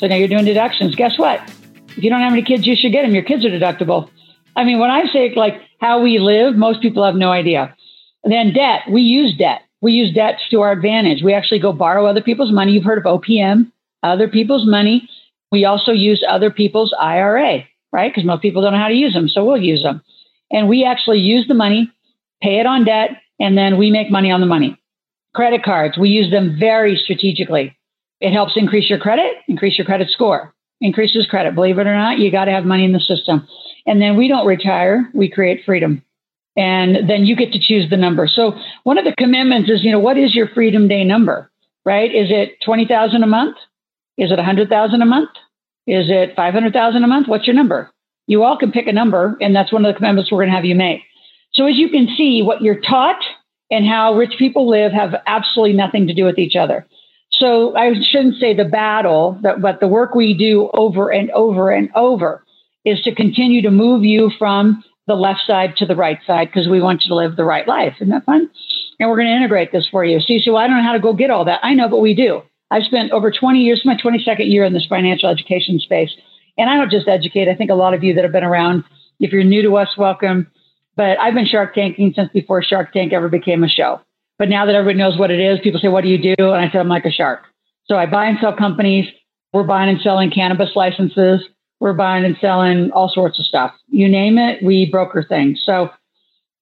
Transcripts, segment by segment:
So now you're doing deductions. Guess what? If you don't have any kids, you should get them. Your kids are deductible. I mean, when I say like how we live, most people have no idea. And then debt, we use debt. We use debt to our advantage. We actually go borrow other people's money. You've heard of OPM, other people's money. We also use other people's IRA, right? Because most people don't know how to use them. So we'll use them. And we actually use the money, pay it on debt, and then we make money on the money. Credit cards, we use them very strategically. It helps increase your credit, increase your credit score, increases credit. Believe it or not, you got to have money in the system. And then we don't retire, we create freedom. And then you get to choose the number. So one of the commitments is, you know, what is your freedom day number? Right? Is it 20,000 a month? Is it 100,000 a month? Is it 500,000 a month? What's your number? You all can pick a number, and that's one of the commitments we're going to have you make. So as you can see, what you're taught and how rich people live have absolutely nothing to do with each other. So I shouldn't say the battle, but the work we do over and over and over is to continue to move you from the left side to the right side because we want you to live the right life. Isn't that fun? And we're going to integrate this for you. So you say, well, I don't know how to go get all that. I know, but we do. I've spent over 20 years, my 22nd year in this financial education space. And I don't just educate. I think a lot of you that have been around, if you're new to us, welcome. But I've been Shark Tanking since before Shark Tank ever became a show. But now that everybody knows what it is, people say, What do you do? And I said, I'm like a shark. So I buy and sell companies. We're buying and selling cannabis licenses. We're buying and selling all sorts of stuff. You name it, we broker things. So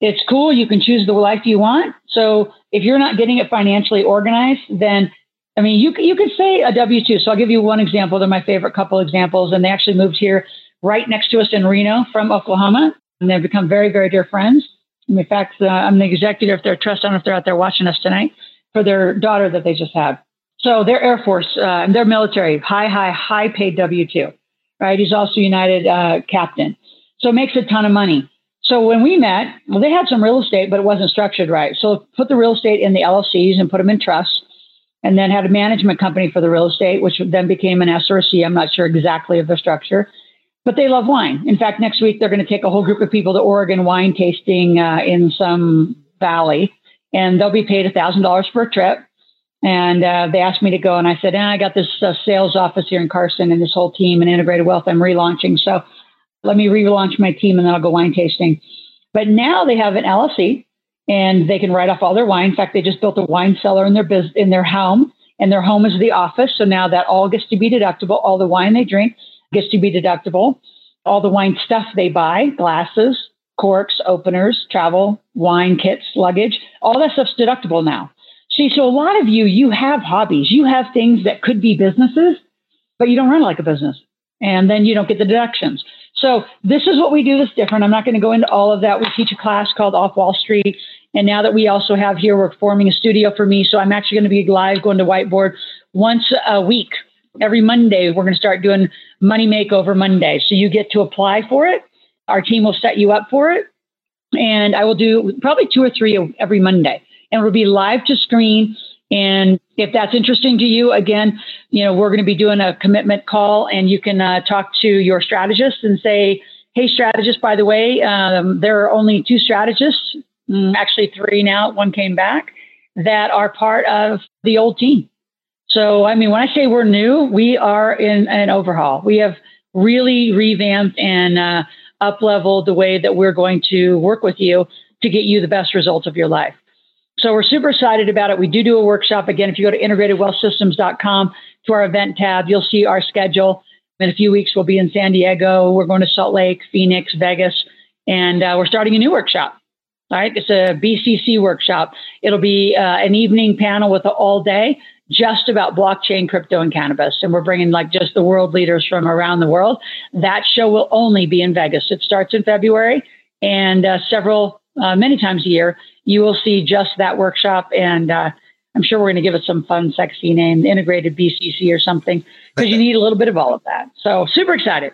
it's cool. You can choose the life you want. So if you're not getting it financially organized, then I mean, you you could say a W two. So I'll give you one example. They're my favorite couple examples, and they actually moved here right next to us in Reno from Oklahoma, and they've become very very dear friends. In fact, uh, I'm the executive of their trust. I don't know if they're out there watching us tonight for their daughter that they just had. So they're Air Force, uh, they're military, high, high, high paid W 2, right? He's also United uh, captain. So makes a ton of money. So when we met, well, they had some real estate, but it wasn't structured right. So put the real estate in the LLCs and put them in trusts, and then had a management company for the real estate, which then became an SRC. I'm not sure exactly of the structure but they love wine. In fact, next week they're going to take a whole group of people to Oregon wine tasting uh, in some valley, and they'll be paid a thousand dollars for a trip. And uh, they asked me to go, and I said, eh, I got this uh, sales office here in Carson and this whole team and integrated wealth I'm relaunching. So let me relaunch my team, and then I'll go wine tasting. But now they have an LLC, and they can write off all their wine. In fact, they just built a wine cellar in their business in their home, and their home is the office. So now that all gets to be deductible. All the wine they drink gets to be deductible. All the wine stuff they buy, glasses, corks, openers, travel, wine kits, luggage, all that stuff's deductible now. See, so a lot of you, you have hobbies, you have things that could be businesses, but you don't run like a business. And then you don't get the deductions. So this is what we do that's different. I'm not going to go into all of that. We teach a class called Off Wall Street. And now that we also have here, we're forming a studio for me. So I'm actually going to be live going to whiteboard once a week every Monday, we're going to start doing Money Makeover Monday. So you get to apply for it. Our team will set you up for it. And I will do probably two or three every Monday. And it'll be live to screen. And if that's interesting to you, again, you know, we're going to be doing a commitment call and you can uh, talk to your strategist and say, hey, strategist, by the way, um, there are only two strategists, mm, actually three now, one came back, that are part of the old team. So, I mean, when I say we're new, we are in an overhaul. We have really revamped and uh, up leveled the way that we're going to work with you to get you the best results of your life. So, we're super excited about it. We do do a workshop. Again, if you go to integratedwealthsystems.com to our event tab, you'll see our schedule. In a few weeks, we'll be in San Diego. We're going to Salt Lake, Phoenix, Vegas, and uh, we're starting a new workshop. All right, it's a BCC workshop. It'll be uh, an evening panel with an all day just about blockchain, crypto, and cannabis. And we're bringing like just the world leaders from around the world. That show will only be in Vegas. It starts in February and uh, several, uh, many times a year, you will see just that workshop. And uh, I'm sure we're going to give it some fun, sexy name, integrated BCC or something, because you need a little bit of all of that. So super excited.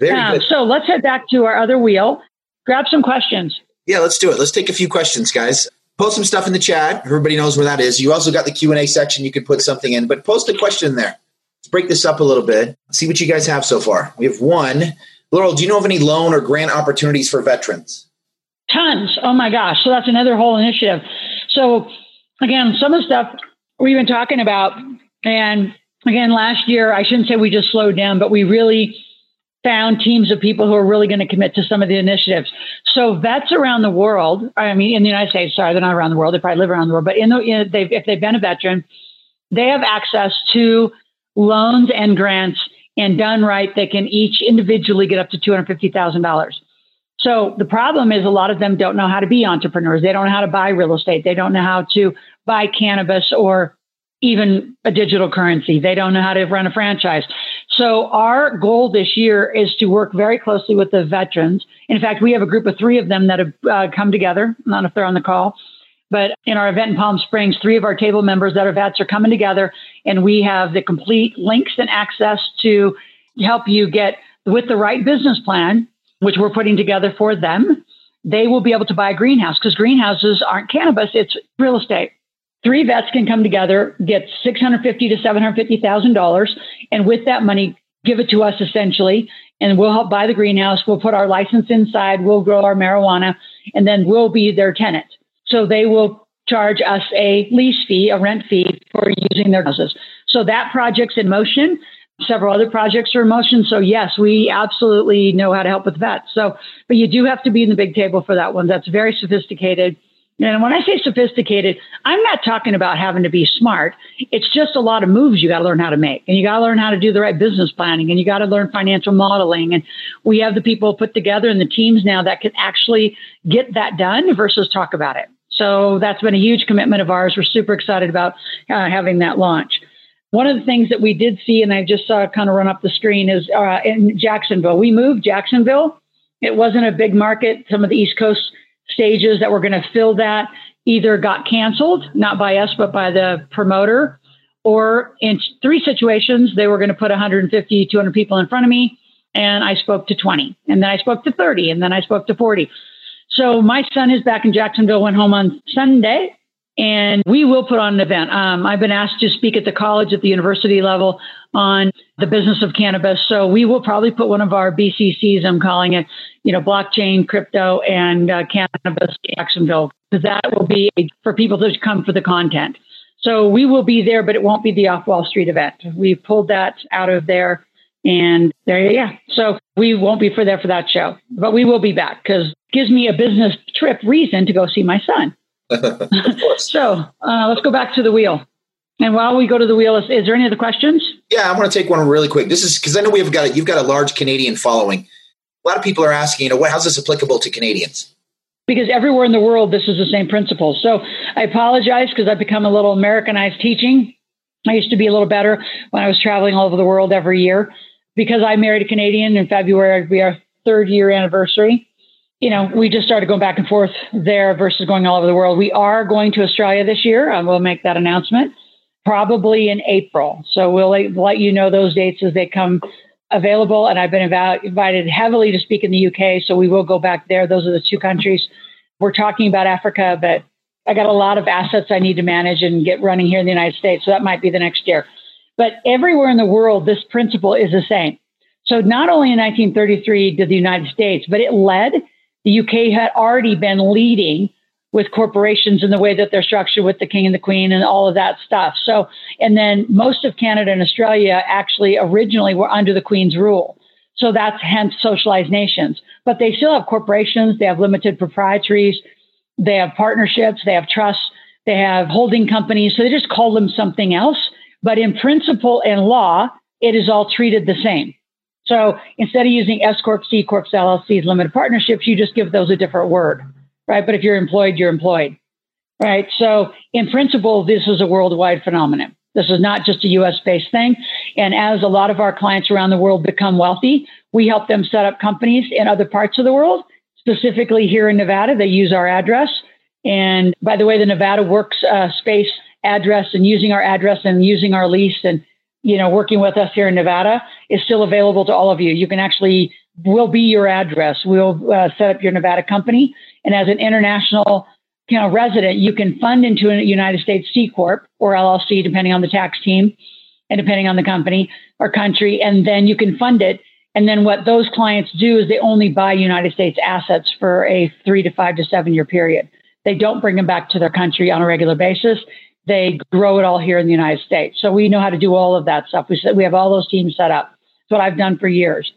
Very um, good. So let's head back to our other wheel. Grab some questions. Yeah, let's do it. Let's take a few questions, guys. Post some stuff in the chat. Everybody knows where that is. You also got the Q and A section. You could put something in, but post a question there. Let's break this up a little bit. See what you guys have so far. We have one. Loral, do you know of any loan or grant opportunities for veterans? Tons. Oh my gosh. So that's another whole initiative. So again, some of the stuff we've been talking about, and again, last year, I shouldn't say we just slowed down, but we really found teams of people who are really going to commit to some of the initiatives. So vets around the world, I mean, in the United States, sorry, they're not around the world. They probably live around the world, but in the, they've, if they've been a veteran, they have access to loans and grants and done right, they can each individually get up to $250,000. So the problem is a lot of them don't know how to be entrepreneurs. They don't know how to buy real estate. They don't know how to buy cannabis or even a digital currency. They don't know how to run a franchise. So our goal this year is to work very closely with the veterans. In fact, we have a group of three of them that have uh, come together. Know if they're on the call, but in our event in Palm Springs, three of our table members that are vets are coming together and we have the complete links and access to help you get with the right business plan, which we're putting together for them. They will be able to buy a greenhouse because greenhouses aren't cannabis, it's real estate. Three vets can come together, get six hundred fifty to seven hundred fifty thousand dollars, and with that money, give it to us essentially, and we'll help buy the greenhouse. We'll put our license inside. We'll grow our marijuana, and then we'll be their tenant. So they will charge us a lease fee, a rent fee for using their houses. So that project's in motion. Several other projects are in motion. So yes, we absolutely know how to help with vets. So, but you do have to be in the big table for that one. That's very sophisticated. And when I say sophisticated, I'm not talking about having to be smart. It's just a lot of moves you got to learn how to make. And you got to learn how to do the right business planning and you got to learn financial modeling. And we have the people put together and the teams now that can actually get that done versus talk about it. So that's been a huge commitment of ours. We're super excited about uh, having that launch. One of the things that we did see, and I just saw kind of run up the screen, is uh, in Jacksonville. We moved Jacksonville. It wasn't a big market. Some of the East Coast stages that were going to fill that either got canceled, not by us, but by the promoter, or in three situations, they were going to put 150, 200 people in front of me, and I spoke to 20, and then I spoke to 30, and then I spoke to 40. So my son is back in Jacksonville, went home on Sunday, and we will put on an event. Um, I've been asked to speak at the college, at the university level on the business of cannabis. So we will probably put one of our BCCs, I'm calling it, you know, blockchain, crypto, and uh, cannabis Jacksonville, because that will be for people to come for the content. So we will be there, but it won't be the off Wall Street event. We pulled that out of there. And there, yeah. So we won't be for there for that show, but we will be back because gives me a business trip reason to go see my son. So uh, let's go back to the wheel. And while we go to the wheel, is, is there any other questions? Yeah, I want to take one really quick. This is because I know we've got you've got a large Canadian following. A lot of people are asking, you know, what, how's this applicable to Canadians? Because everywhere in the world, this is the same principle. So I apologize because I've become a little Americanized teaching. I used to be a little better when I was traveling all over the world every year. Because I married a Canadian in February, it'd be our third year anniversary you know, we just started going back and forth there versus going all over the world. We are going to Australia this year. and we'll make that announcement probably in April. So we'll let you know those dates as they come available. And I've been invited heavily to speak in the UK. So we will go back there. Those are the two countries. We're talking about Africa, but I got a lot of assets I need to manage and get running here in the United States. So that might be the next year. But everywhere in the world, this principle is the same. So not only in 1933 did the United States, but it led the UK had already been leading with corporations in the way that they're structured with the king and the queen and all of that stuff. So, and then most of Canada and Australia actually originally were under the queen's rule. So that's hence socialized nations. But they still have corporations, they have limited proprietaries, they have partnerships, they have trusts, they have holding companies. So they just call them something else. But in principle and law, it is all treated the same. So instead of using S Corp, C Corp, LLCs, limited partnerships, you just give those a different word, right? But if you're employed, you're employed, right? So in principle, this is a worldwide phenomenon. This is not just a US based thing. And as a lot of our clients around the world become wealthy, we help them set up companies in other parts of the world, specifically here in Nevada. They use our address. And by the way, the Nevada Works uh, space address and using our address and using our lease and you know working with us here in Nevada is still available to all of you. You can actually will be your address. We'll uh, set up your Nevada company, and as an international you know resident, you can fund into a United States C corp or LLC, depending on the tax team and depending on the company or country, and then you can fund it. And then what those clients do is they only buy United States assets for a three to five to seven year period. They don't bring them back to their country on a regular basis. They grow it all here in the United States. So we know how to do all of that stuff. We said we have all those teams set up. It's what I've done for years.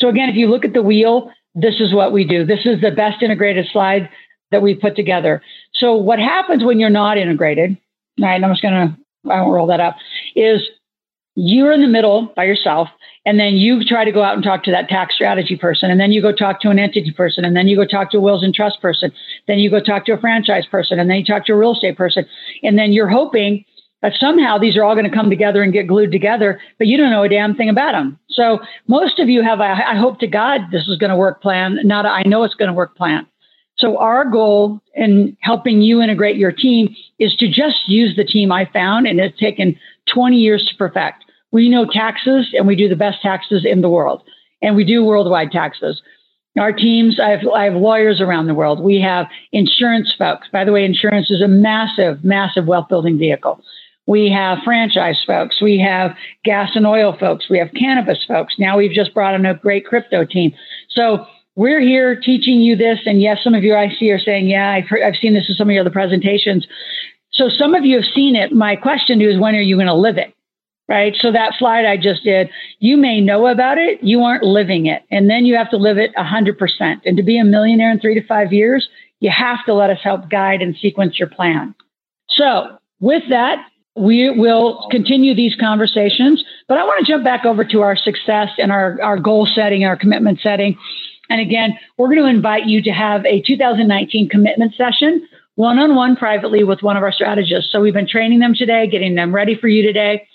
So again, if you look at the wheel, this is what we do. This is the best integrated slide that we put together. So what happens when you're not integrated? Right, I'm just to I won't roll that up. Is you're in the middle by yourself and then you try to go out and talk to that tax strategy person and then you go talk to an entity person and then you go talk to a wills and trust person then you go talk to a franchise person and then you talk to a real estate person and then you're hoping that somehow these are all going to come together and get glued together but you don't know a damn thing about them so most of you have a, I hope to god this is going to work plan not a, I know it's going to work plan so our goal in helping you integrate your team is to just use the team I found, and it's taken 20 years to perfect. We know taxes, and we do the best taxes in the world, and we do worldwide taxes. Our teams, I have, I have lawyers around the world. We have insurance folks. By the way, insurance is a massive, massive wealth building vehicle. We have franchise folks. We have gas and oil folks. We have cannabis folks. Now we've just brought in a great crypto team. So we're here teaching you this. And yes, some of you I see are saying, yeah, I've, heard, I've seen this in some of your other presentations. So some of you have seen it. My question to you is, when are you going to live it? Right. So that slide I just did, you may know about it. You aren't living it. And then you have to live it 100%. And to be a millionaire in three to five years, you have to let us help guide and sequence your plan. So with that, we will continue these conversations, but I want to jump back over to our success and our, our goal setting, our commitment setting. And again, we're going to invite you to have a 2019 commitment session one on one privately with one of our strategists. So we've been training them today, getting them ready for you today.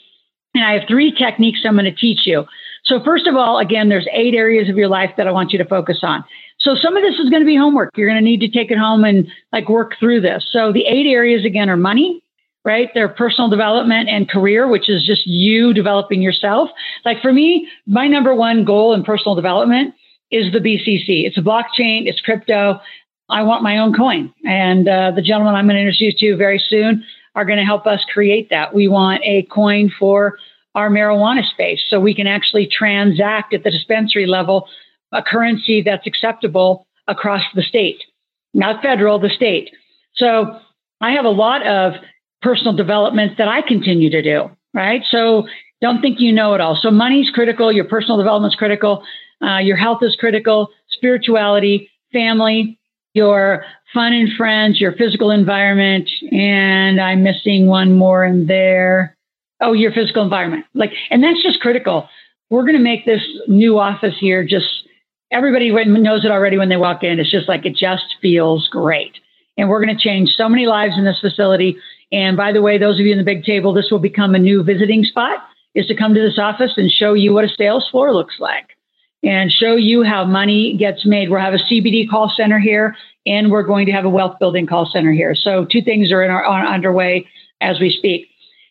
And I have three techniques I'm going to teach you. So, first of all, again, there's eight areas of your life that I want you to focus on. So, some of this is going to be homework. You're going to need to take it home and like work through this. So, the eight areas again are money, right? They're personal development and career, which is just you developing yourself. Like for me, my number one goal in personal development is the BCC. It's a blockchain, it's crypto. I want my own coin. And uh, the gentleman I'm going to introduce you to very soon are going to help us create that. We want a coin for our marijuana space so we can actually transact at the dispensary level a currency that's acceptable across the state, not federal, the state. So I have a lot of personal development that I continue to do, right? So don't think you know it all. So money's critical, your personal development's critical. Uh, your health is critical, spirituality, family, your fun and friends, your physical environment, and I'm missing one more in there. Oh, your physical environment. Like, and that's just critical. We're going to make this new office here just everybody knows it already when they walk in. It's just like it just feels great. And we're going to change so many lives in this facility. And by the way, those of you in the big table, this will become a new visiting spot is to come to this office and show you what a sales floor looks like and show you how money gets made. We'll have a CBD call center here, and we're going to have a wealth building call center here. So two things are in our underway as we speak.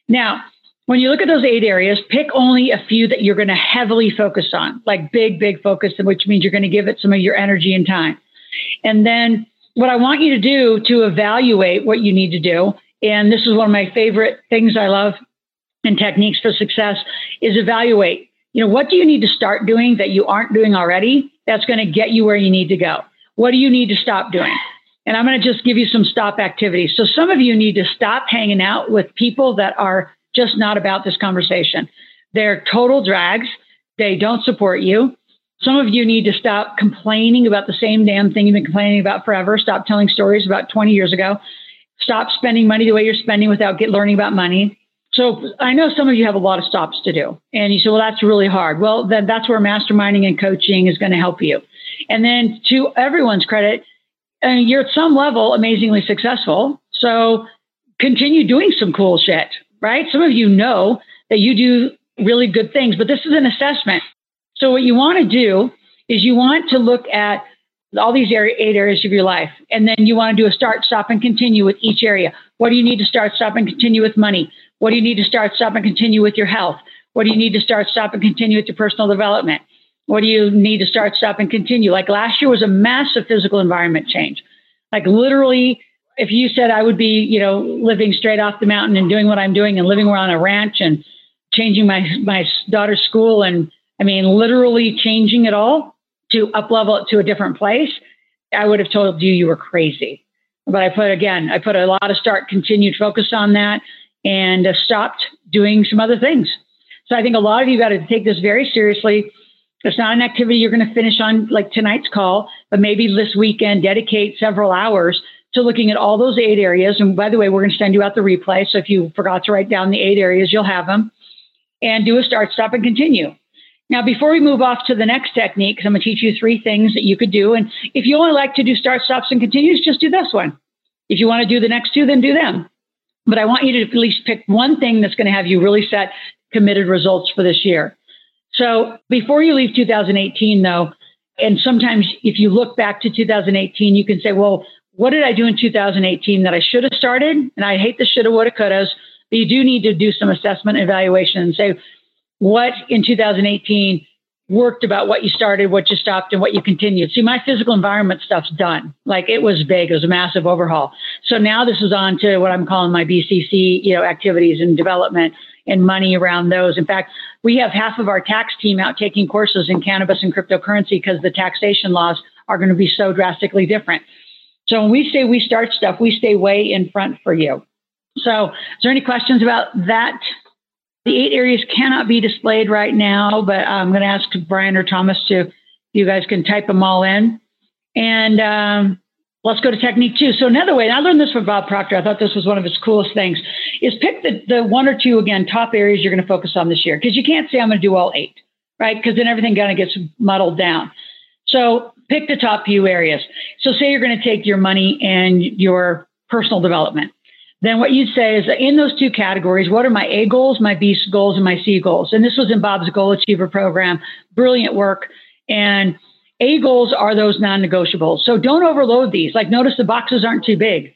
Now, when you look at those eight areas, pick only a few that you're going to heavily focus on, like big, big focus, which means you're going to give it some of your energy and time. And then what I want you to do to evaluate what you need to do, and this is one of my favorite things I love and techniques for success, is evaluate you know, what do you need to start doing that you aren't doing already that's going to get you where you need to go? What do you need to stop doing? And I'm going to just give you some stop activities. So some of you need to stop hanging out with people that are just not about this conversation. They're total drags. They don't support you. Some of you need to stop complaining about the same damn thing you've been complaining about forever. Stop telling stories about 20 years ago. Stop spending money the way you're spending without get learning about money. So I know some of you have a lot of stops to do. And you say, well, that's really hard. Well, then that's where masterminding and coaching is going to help you. And then to everyone's credit, uh, you're at some level amazingly successful. So continue doing some cool shit, right? Some of you know that you do really good things, but this is an assessment. So what you want to do is you want to look at all these area, eight areas of your life. And then you want to do a start, stop, and continue with each area. What do you need to start, stop, and continue with money? What do you need to start, stop, and continue with your health? What do you need to start, stop, and continue with your personal development? What do you need to start, stop, and continue? Like last year was a massive physical environment change. Like literally, if you said I would be, you know, living straight off the mountain and doing what I'm doing and living around a ranch and changing my my daughter's school and I mean literally changing it all to up level it to a different place, I would have told you you were crazy. But I put again, I put a lot of start continued focus on that and uh, stopped doing some other things. So I think a lot of you got to take this very seriously. It's not an activity you're going to finish on like tonight's call, but maybe this weekend dedicate several hours to looking at all those eight areas. And by the way, we're going to send you out the replay. So if you forgot to write down the eight areas, you'll have them and do a start, stop, and continue. Now, before we move off to the next technique, I'm going to teach you three things that you could do. And if you only like to do start, stops, and continues, just do this one. If you want to do the next two, then do them. But I want you to at least pick one thing that's going to have you really set committed results for this year. So before you leave 2018, though, and sometimes if you look back to 2018, you can say, well, what did I do in 2018 that I should have started? And I hate the shoulda, woulda, couldas, but you do need to do some assessment evaluation and say, what in 2018 worked about what you started, what you stopped, and what you continued. See, my physical environment stuff's done. Like it was big. It was a massive overhaul. So now this is on to what I'm calling my BCC, you know, activities and development and money around those. In fact, we have half of our tax team out taking courses in cannabis and cryptocurrency because the taxation laws are going to be so drastically different. So when we say we start stuff, we stay way in front for you. So, is there any questions about that the eight areas cannot be displayed right now, but I'm going to ask Brian or Thomas to, you guys can type them all in. And um, let's go to technique two. So another way, and I learned this from Bob Proctor. I thought this was one of his coolest things, is pick the, the one or two, again, top areas you're going to focus on this year. Because you can't say I'm going to do all eight, right? Because then everything kind of gets muddled down. So pick the top few areas. So say you're going to take your money and your personal development then what you'd say is in those two categories, what are my A goals, my B goals, and my C goals? And this was in Bob's Goal Achiever program. Brilliant work. And A goals are those non negotiables. So don't overload these. Like, notice the boxes aren't too big.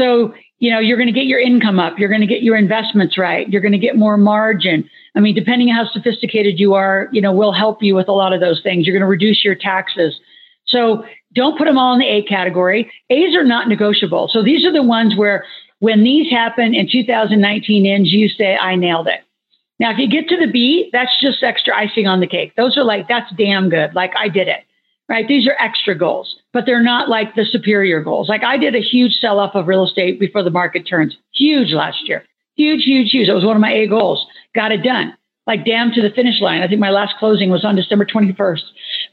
So, you know, you're going to get your income up. You're going to get your investments right. You're going to get more margin. I mean, depending on how sophisticated you are, you know, we'll help you with a lot of those things. You're going to reduce your taxes. So don't put them all in the A category. A's are not negotiable. So these are the ones where when these happen in 2019 ends, you say, I nailed it. Now, if you get to the B, that's just extra icing on the cake. Those are like, that's damn good. Like, I did it, right? These are extra goals, but they're not like the superior goals. Like, I did a huge sell off of real estate before the market turns. Huge last year. Huge, huge, huge. It was one of my A goals. Got it done. Like, damn to the finish line. I think my last closing was on December 21st.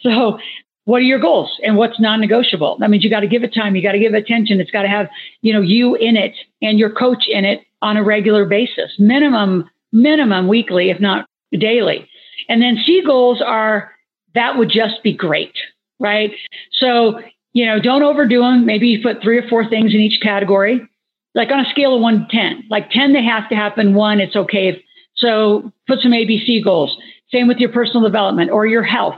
So what are your goals and what's non-negotiable that means you got to give it time you got to give attention it's got to have you know you in it and your coach in it on a regular basis minimum minimum weekly if not daily. And then c goals are that would just be great right? So you know don't overdo them maybe you put three or four things in each category. Like on a scale of 1 to 10 like 10 they have to happen one it's okay. So put some abc goals. Same with your personal development or your health.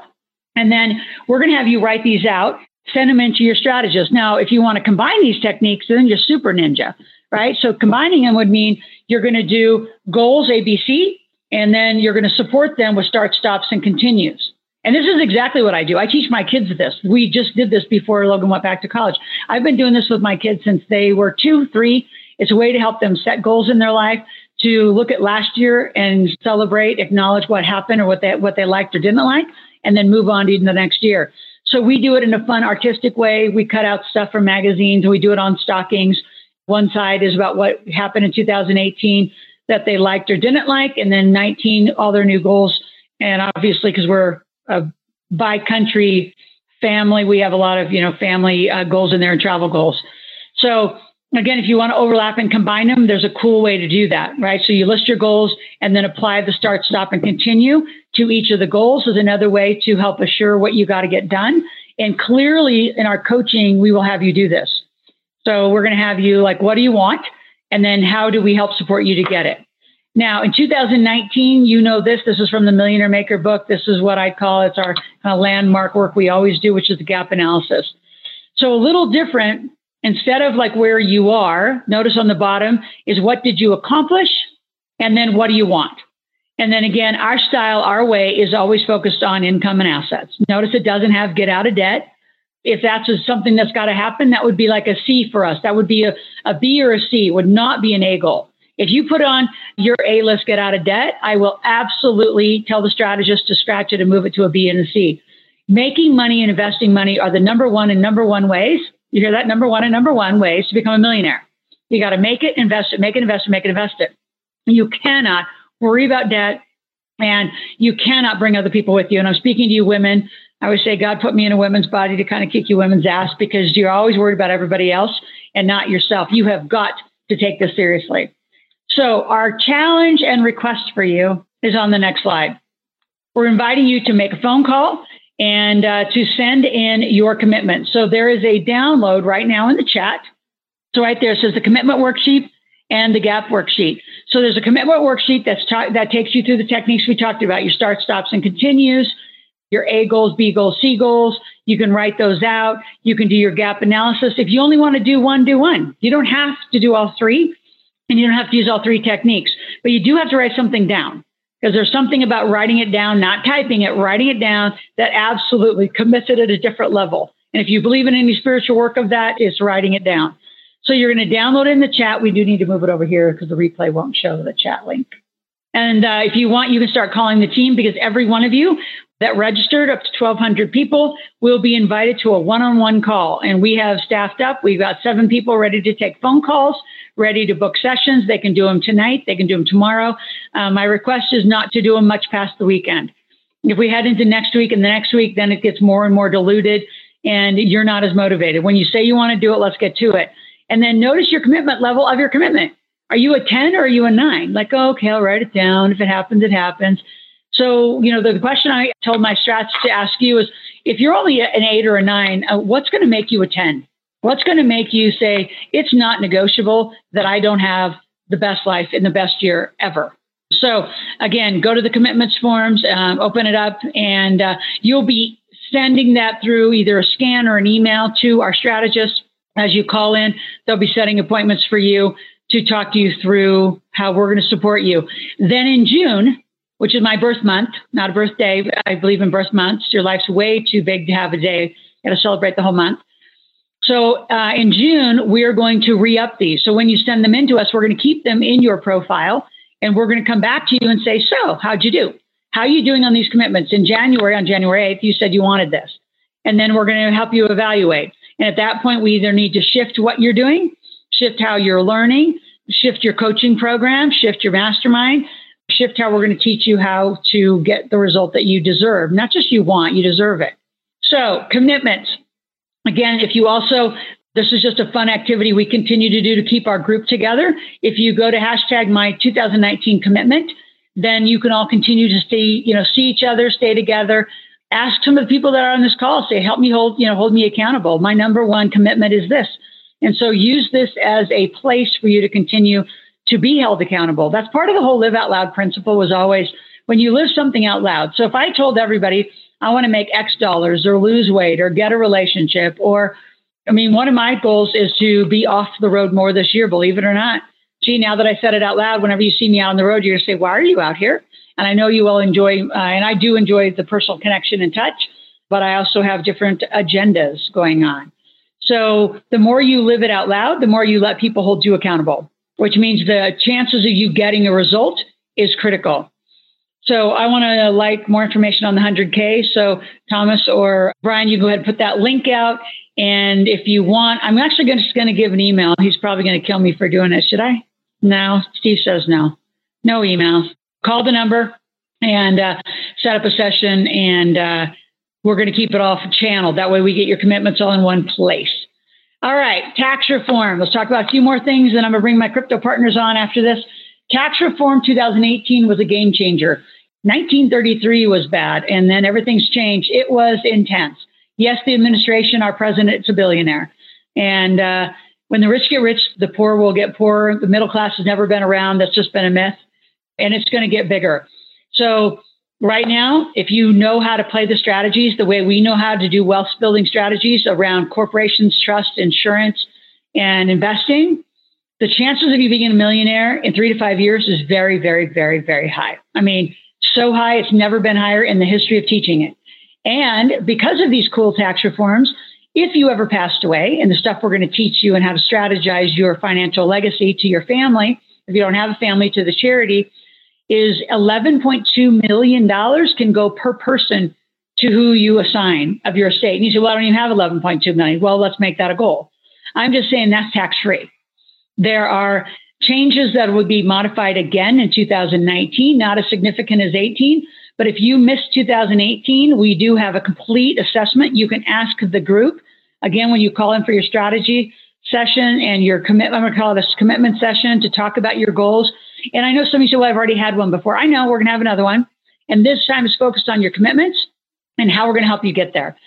And then we're going to have you write these out, send them into your strategist. Now, if you want to combine these techniques, then you're super ninja, right? So combining them would mean you're going to do goals ABC, and then you're going to support them with start, stops, and continues. And this is exactly what I do. I teach my kids this. We just did this before Logan went back to college. I've been doing this with my kids since they were two, three. It's a way to help them set goals in their life, to look at last year and celebrate, acknowledge what happened or what they what they liked or didn't like, and then move on to the next year. So we do it in a fun, artistic way. We cut out stuff from magazines we do it on stockings. One side is about what happened in 2018 that they liked or didn't like, and then 19, all their new goals. And obviously, because we're a by country family, we have a lot of, you know, family uh, goals in there and travel goals. So again, if you want to overlap and combine them, there's a cool way to do that, right? So you list your goals and then apply the start, stop, and continue to each of the goals is another way to help assure what you got to get done. And clearly in our coaching, we will have you do this. So we're going to have you like, what do you want? And then how do we help support you to get it? Now, in 2019, you know this. This is from the Millionaire Maker book. This is what I call it's our kind of landmark work we always do, which is the gap analysis. So a little different. Instead of like where you are, notice on the bottom is what did you accomplish, and then what do you want. And then again, our style, our way is always focused on income and assets. Notice it doesn't have get out of debt. If that's something that's got to happen, that would be like a C for us. That would be a, a B or a C, would not be an A goal. If you put on your A list, get out of debt, I will absolutely tell the strategist to scratch it and move it to a B and a C. Making money and investing money are the number one and number one ways. You hear that? Number one and number one ways to become a millionaire. You got to make it, invest it, make it, invest it, make it, invest it. You cannot worry about debt and you cannot bring other people with you. And I'm speaking to you women. I would say God put me in a women's body to kind of kick you women's ass because you're always worried about everybody else and not yourself. You have got to take this seriously. So, our challenge and request for you is on the next slide. We're inviting you to make a phone call and uh, to send in your commitment. So, there is a download right now in the chat. So, right there says the commitment worksheet and the gap worksheet. So, there's a commitment worksheet that's ta- that takes you through the techniques we talked about your start, stops, and continues, your A goals, B goals, C goals. You can write those out. You can do your gap analysis. If you only want to do one, do one. You don't have to do all three and you don't have to use all three techniques, but you do have to write something down because there's something about writing it down, not typing it, writing it down that absolutely commits it at a different level. And if you believe in any spiritual work of that, it's writing it down. So you're going to download in the chat. We do need to move it over here because the replay won't show the chat link. And uh, if you want, you can start calling the team because every one of you that registered, up to 1,200 people, will be invited to a one on one call. And we have staffed up. We've got seven people ready to take phone calls ready to book sessions. They can do them tonight. They can do them tomorrow. Um, my request is not to do them much past the weekend. If we head into next week and the next week, then it gets more and more diluted and you're not as motivated. When you say you want to do it, let's get to it. And then notice your commitment level of your commitment. Are you a 10 or are you a nine? Like, oh, okay, I'll write it down. If it happens, it happens. So, you know, the question I told my strats to ask you is if you're only an eight or a nine, uh, what's going to make you a 10? What's going to make you say it's not negotiable that I don't have the best life in the best year ever? So again, go to the commitments forms, um, open it up, and uh, you'll be sending that through either a scan or an email to our strategist as you call in. They'll be setting appointments for you to talk you through how we're going to support you. Then in June, which is my birth month, not a birthday, I believe in birth months. Your life's way too big to have a day. You got to celebrate the whole month. So uh, in June, we are going to re up these. So when you send them in to us, we're going to keep them in your profile and we're going to come back to you and say, So, how'd you do? How are you doing on these commitments? In January, on January 8th, you said you wanted this. And then we're going to help you evaluate. And at that point, we either need to shift what you're doing, shift how you're learning, shift your coaching program, shift your mastermind, shift how we're going to teach you how to get the result that you deserve. Not just you want, you deserve it. So, commitments. Again, if you also, this is just a fun activity we continue to do to keep our group together. If you go to hashtag my 2019 commitment, then you can all continue to see, you know, see each other, stay together. Ask some of the people that are on this call, say, help me hold, you know, hold me accountable. My number one commitment is this. And so use this as a place for you to continue to be held accountable. That's part of the whole live out loud principle was always when you live something out loud. So if I told everybody, I want to make X dollars or lose weight or get a relationship or I mean, one of my goals is to be off the road more this year, believe it or not. Gee, now that I said it out loud, whenever you see me out on the road, you're going to say, why are you out here? And I know you will enjoy, uh, and I do enjoy the personal connection and touch, but I also have different agendas going on. So the more you live it out loud, the more you let people hold you accountable, which means the chances of you getting a result is critical. So I want to like more information on the 100K. So Thomas or Brian, you go ahead and put that link out. And if you want, I'm actually gonna, just going to give an email. He's probably going to kill me for doing it. Should I? No. Steve says no. No email. Call the number and uh, set up a session, and uh, we're going to keep it all channel. That way, we get your commitments all in one place. All right, tax reform. Let's talk about a few more things, and I'm going to bring my crypto partners on after this. Tax reform 2018 was a game changer. 1933 was bad, and then everything's changed. It was intense. Yes, the administration, our president, is a billionaire. And uh, when the rich get rich, the poor will get poorer. The middle class has never been around. That's just been a myth. and it's going to get bigger. So right now, if you know how to play the strategies the way we know how to do wealth building strategies around corporations, trust, insurance, and investing, the chances of you being a millionaire in three to five years is very, very, very, very high. I mean, so high, it's never been higher in the history of teaching it. And because of these cool tax reforms, if you ever passed away and the stuff we're going to teach you and how to strategize your financial legacy to your family, if you don't have a family to the charity, is $11.2 million can go per person to who you assign of your estate. And you say, well, I don't even have 11.2 million. Well, let's make that a goal. I'm just saying that's tax free. There are changes that would be modified again in 2019, not as significant as 18. But if you missed 2018, we do have a complete assessment. You can ask the group again when you call in for your strategy session and your commitment. I'm going to call a commitment session to talk about your goals. And I know some of you say, well, I've already had one before. I know we're going to have another one. And this time is focused on your commitments and how we're going to help you get there.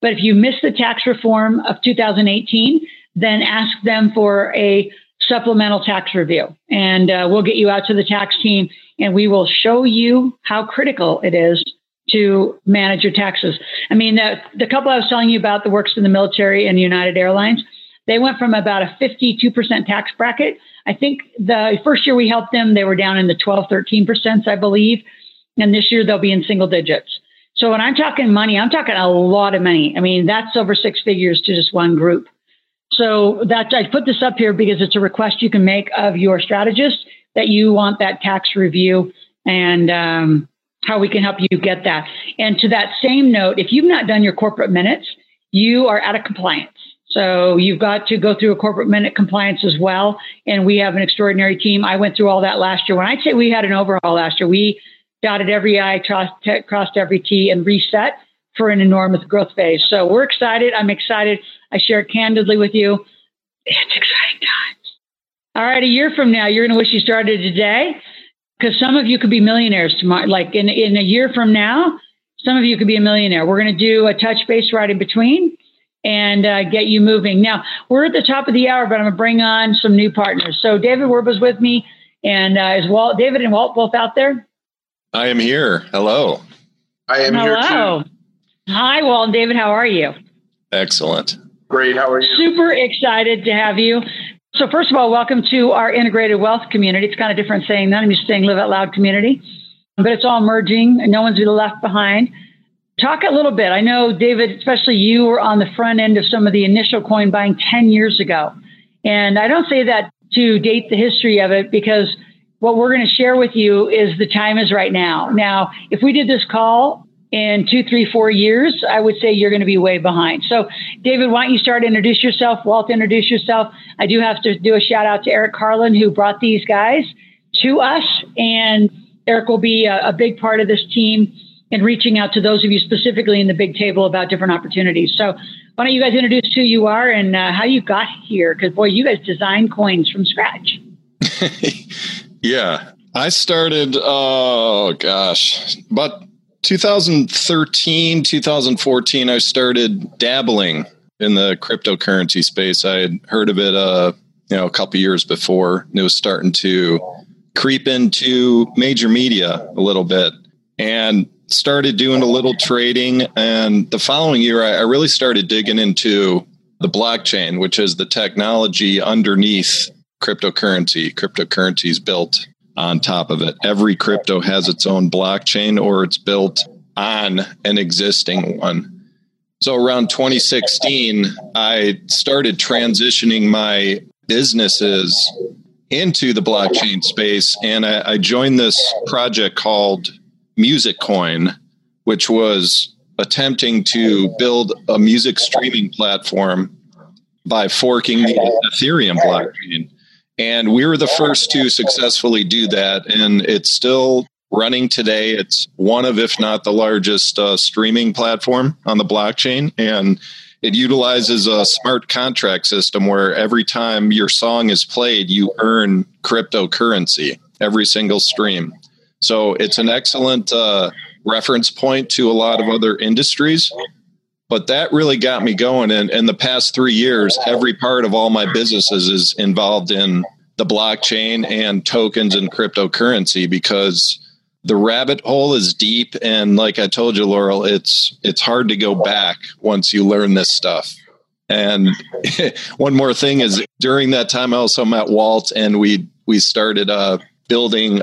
But if you missed the tax reform of 2018, then ask them for a supplemental tax review. And uh, we'll get you out to the tax team and we will show you how critical it is to manage your taxes. I mean, the, the couple I was telling you about that works in the military and United Airlines, they went from about a 52% tax bracket. I think the first year we helped them, they were down in the 12, 13%, I believe. And this year they'll be in single digits. So when I'm talking money, I'm talking a lot of money. I mean, that's over six figures to just one group. So that I put this up here because it's a request you can make of your strategist that you want that tax review and um, how we can help you get that. And to that same note, if you've not done your corporate minutes, you are out of compliance. So you've got to go through a corporate minute compliance as well. And we have an extraordinary team. I went through all that last year. When I say we had an overhaul last year, we dotted every I, crossed every T, and reset for an enormous growth phase. So we're excited. I'm excited. I share candidly with you. It's exciting times. All right, a year from now, you're going to wish you started today because some of you could be millionaires tomorrow. Like in, in a year from now, some of you could be a millionaire. We're going to do a touch base right in between and uh, get you moving. Now, we're at the top of the hour, but I'm going to bring on some new partners. So, David Werba's with me, and uh, is Walt, David and Walt both out there? I am here. Hello. I am Hello. here too. Hi, Walt and David. How are you? Excellent. Great. How are you? Super excited to have you. So, first of all, welcome to our integrated wealth community. It's kind of different saying that. I'm just saying live out loud community, but it's all merging and no one's left behind. Talk a little bit. I know, David, especially you were on the front end of some of the initial coin buying 10 years ago. And I don't say that to date the history of it because what we're going to share with you is the time is right now. Now, if we did this call in two, three, four years, I would say you're going to be way behind. So, David, why don't you start introduce yourself? Walt, introduce yourself. I do have to do a shout out to Eric Carlin, who brought these guys to us. And Eric will be a, a big part of this team in reaching out to those of you specifically in the big table about different opportunities. So, why don't you guys introduce who you are and uh, how you got here? Because, boy, you guys designed coins from scratch. yeah. I started, oh gosh, about 2013, 2014, I started dabbling in the cryptocurrency space. I had heard of it, uh, you know, a couple years before. It was starting to creep into major media a little bit, and started doing a little trading. And the following year, I, I really started digging into the blockchain, which is the technology underneath cryptocurrency. Cryptocurrency is built on top of it. Every crypto has its own blockchain or it's built on an existing one. So around 2016, I started transitioning my businesses into the blockchain space and I, I joined this project called Musicoin, which was attempting to build a music streaming platform by forking the Ethereum blockchain. And we were the first to successfully do that. And it's still running today. It's one of, if not the largest uh, streaming platform on the blockchain. And it utilizes a smart contract system where every time your song is played, you earn cryptocurrency every single stream. So it's an excellent uh, reference point to a lot of other industries. But that really got me going. And in the past three years, every part of all my businesses is involved in the blockchain and tokens and cryptocurrency because the rabbit hole is deep and like I told you Loral it's it's hard to go back once you learn this stuff. And one more thing is during that time I also met Walt and we we started uh building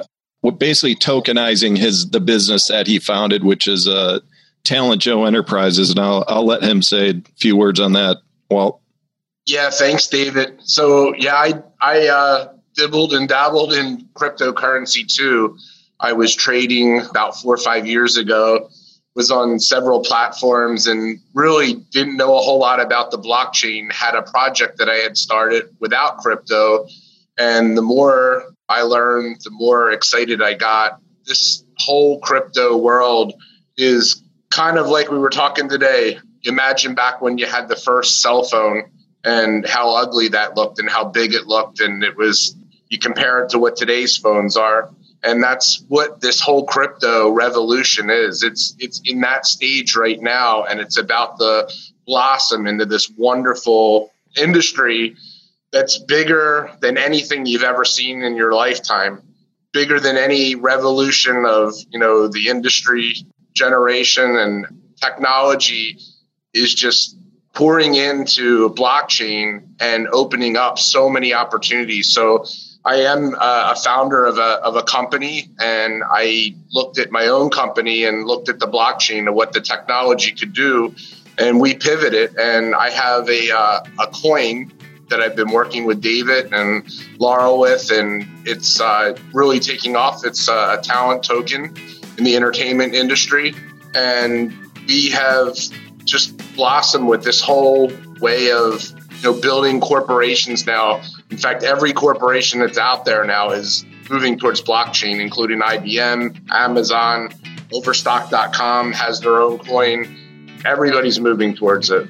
basically tokenizing his the business that he founded which is uh Talent Joe Enterprises and I'll I'll let him say a few words on that. Walt. Yeah, thanks, David. So yeah, I I uh, dibbled and dabbled in cryptocurrency too. I was trading about four or five years ago. Was on several platforms and really didn't know a whole lot about the blockchain. Had a project that I had started without crypto, and the more I learned, the more excited I got. This whole crypto world is kind of like we were talking today. Imagine back when you had the first cell phone and how ugly that looked and how big it looked. And it was, you compare it to what today's phones are. And that's what this whole crypto revolution is. It's, it's in that stage right now. And it's about to blossom into this wonderful industry that's bigger than anything you've ever seen in your lifetime, bigger than any revolution of, you know, the industry generation and technology is just pouring into blockchain and opening up so many opportunities. So I am a founder of a, of a company and I looked at my own company and looked at the blockchain and what the technology could do. And we pivoted and I have a, uh, a coin that I've been working with David and Loral with, and it's uh, really taking off. It's a talent token in the entertainment industry. And we have just blossomed with this whole way of you know building corporations now. In fact, every corporation that's out there now is moving towards blockchain, including IBM, Amazon, Overstock.com has their own coin. Everybody's moving towards it.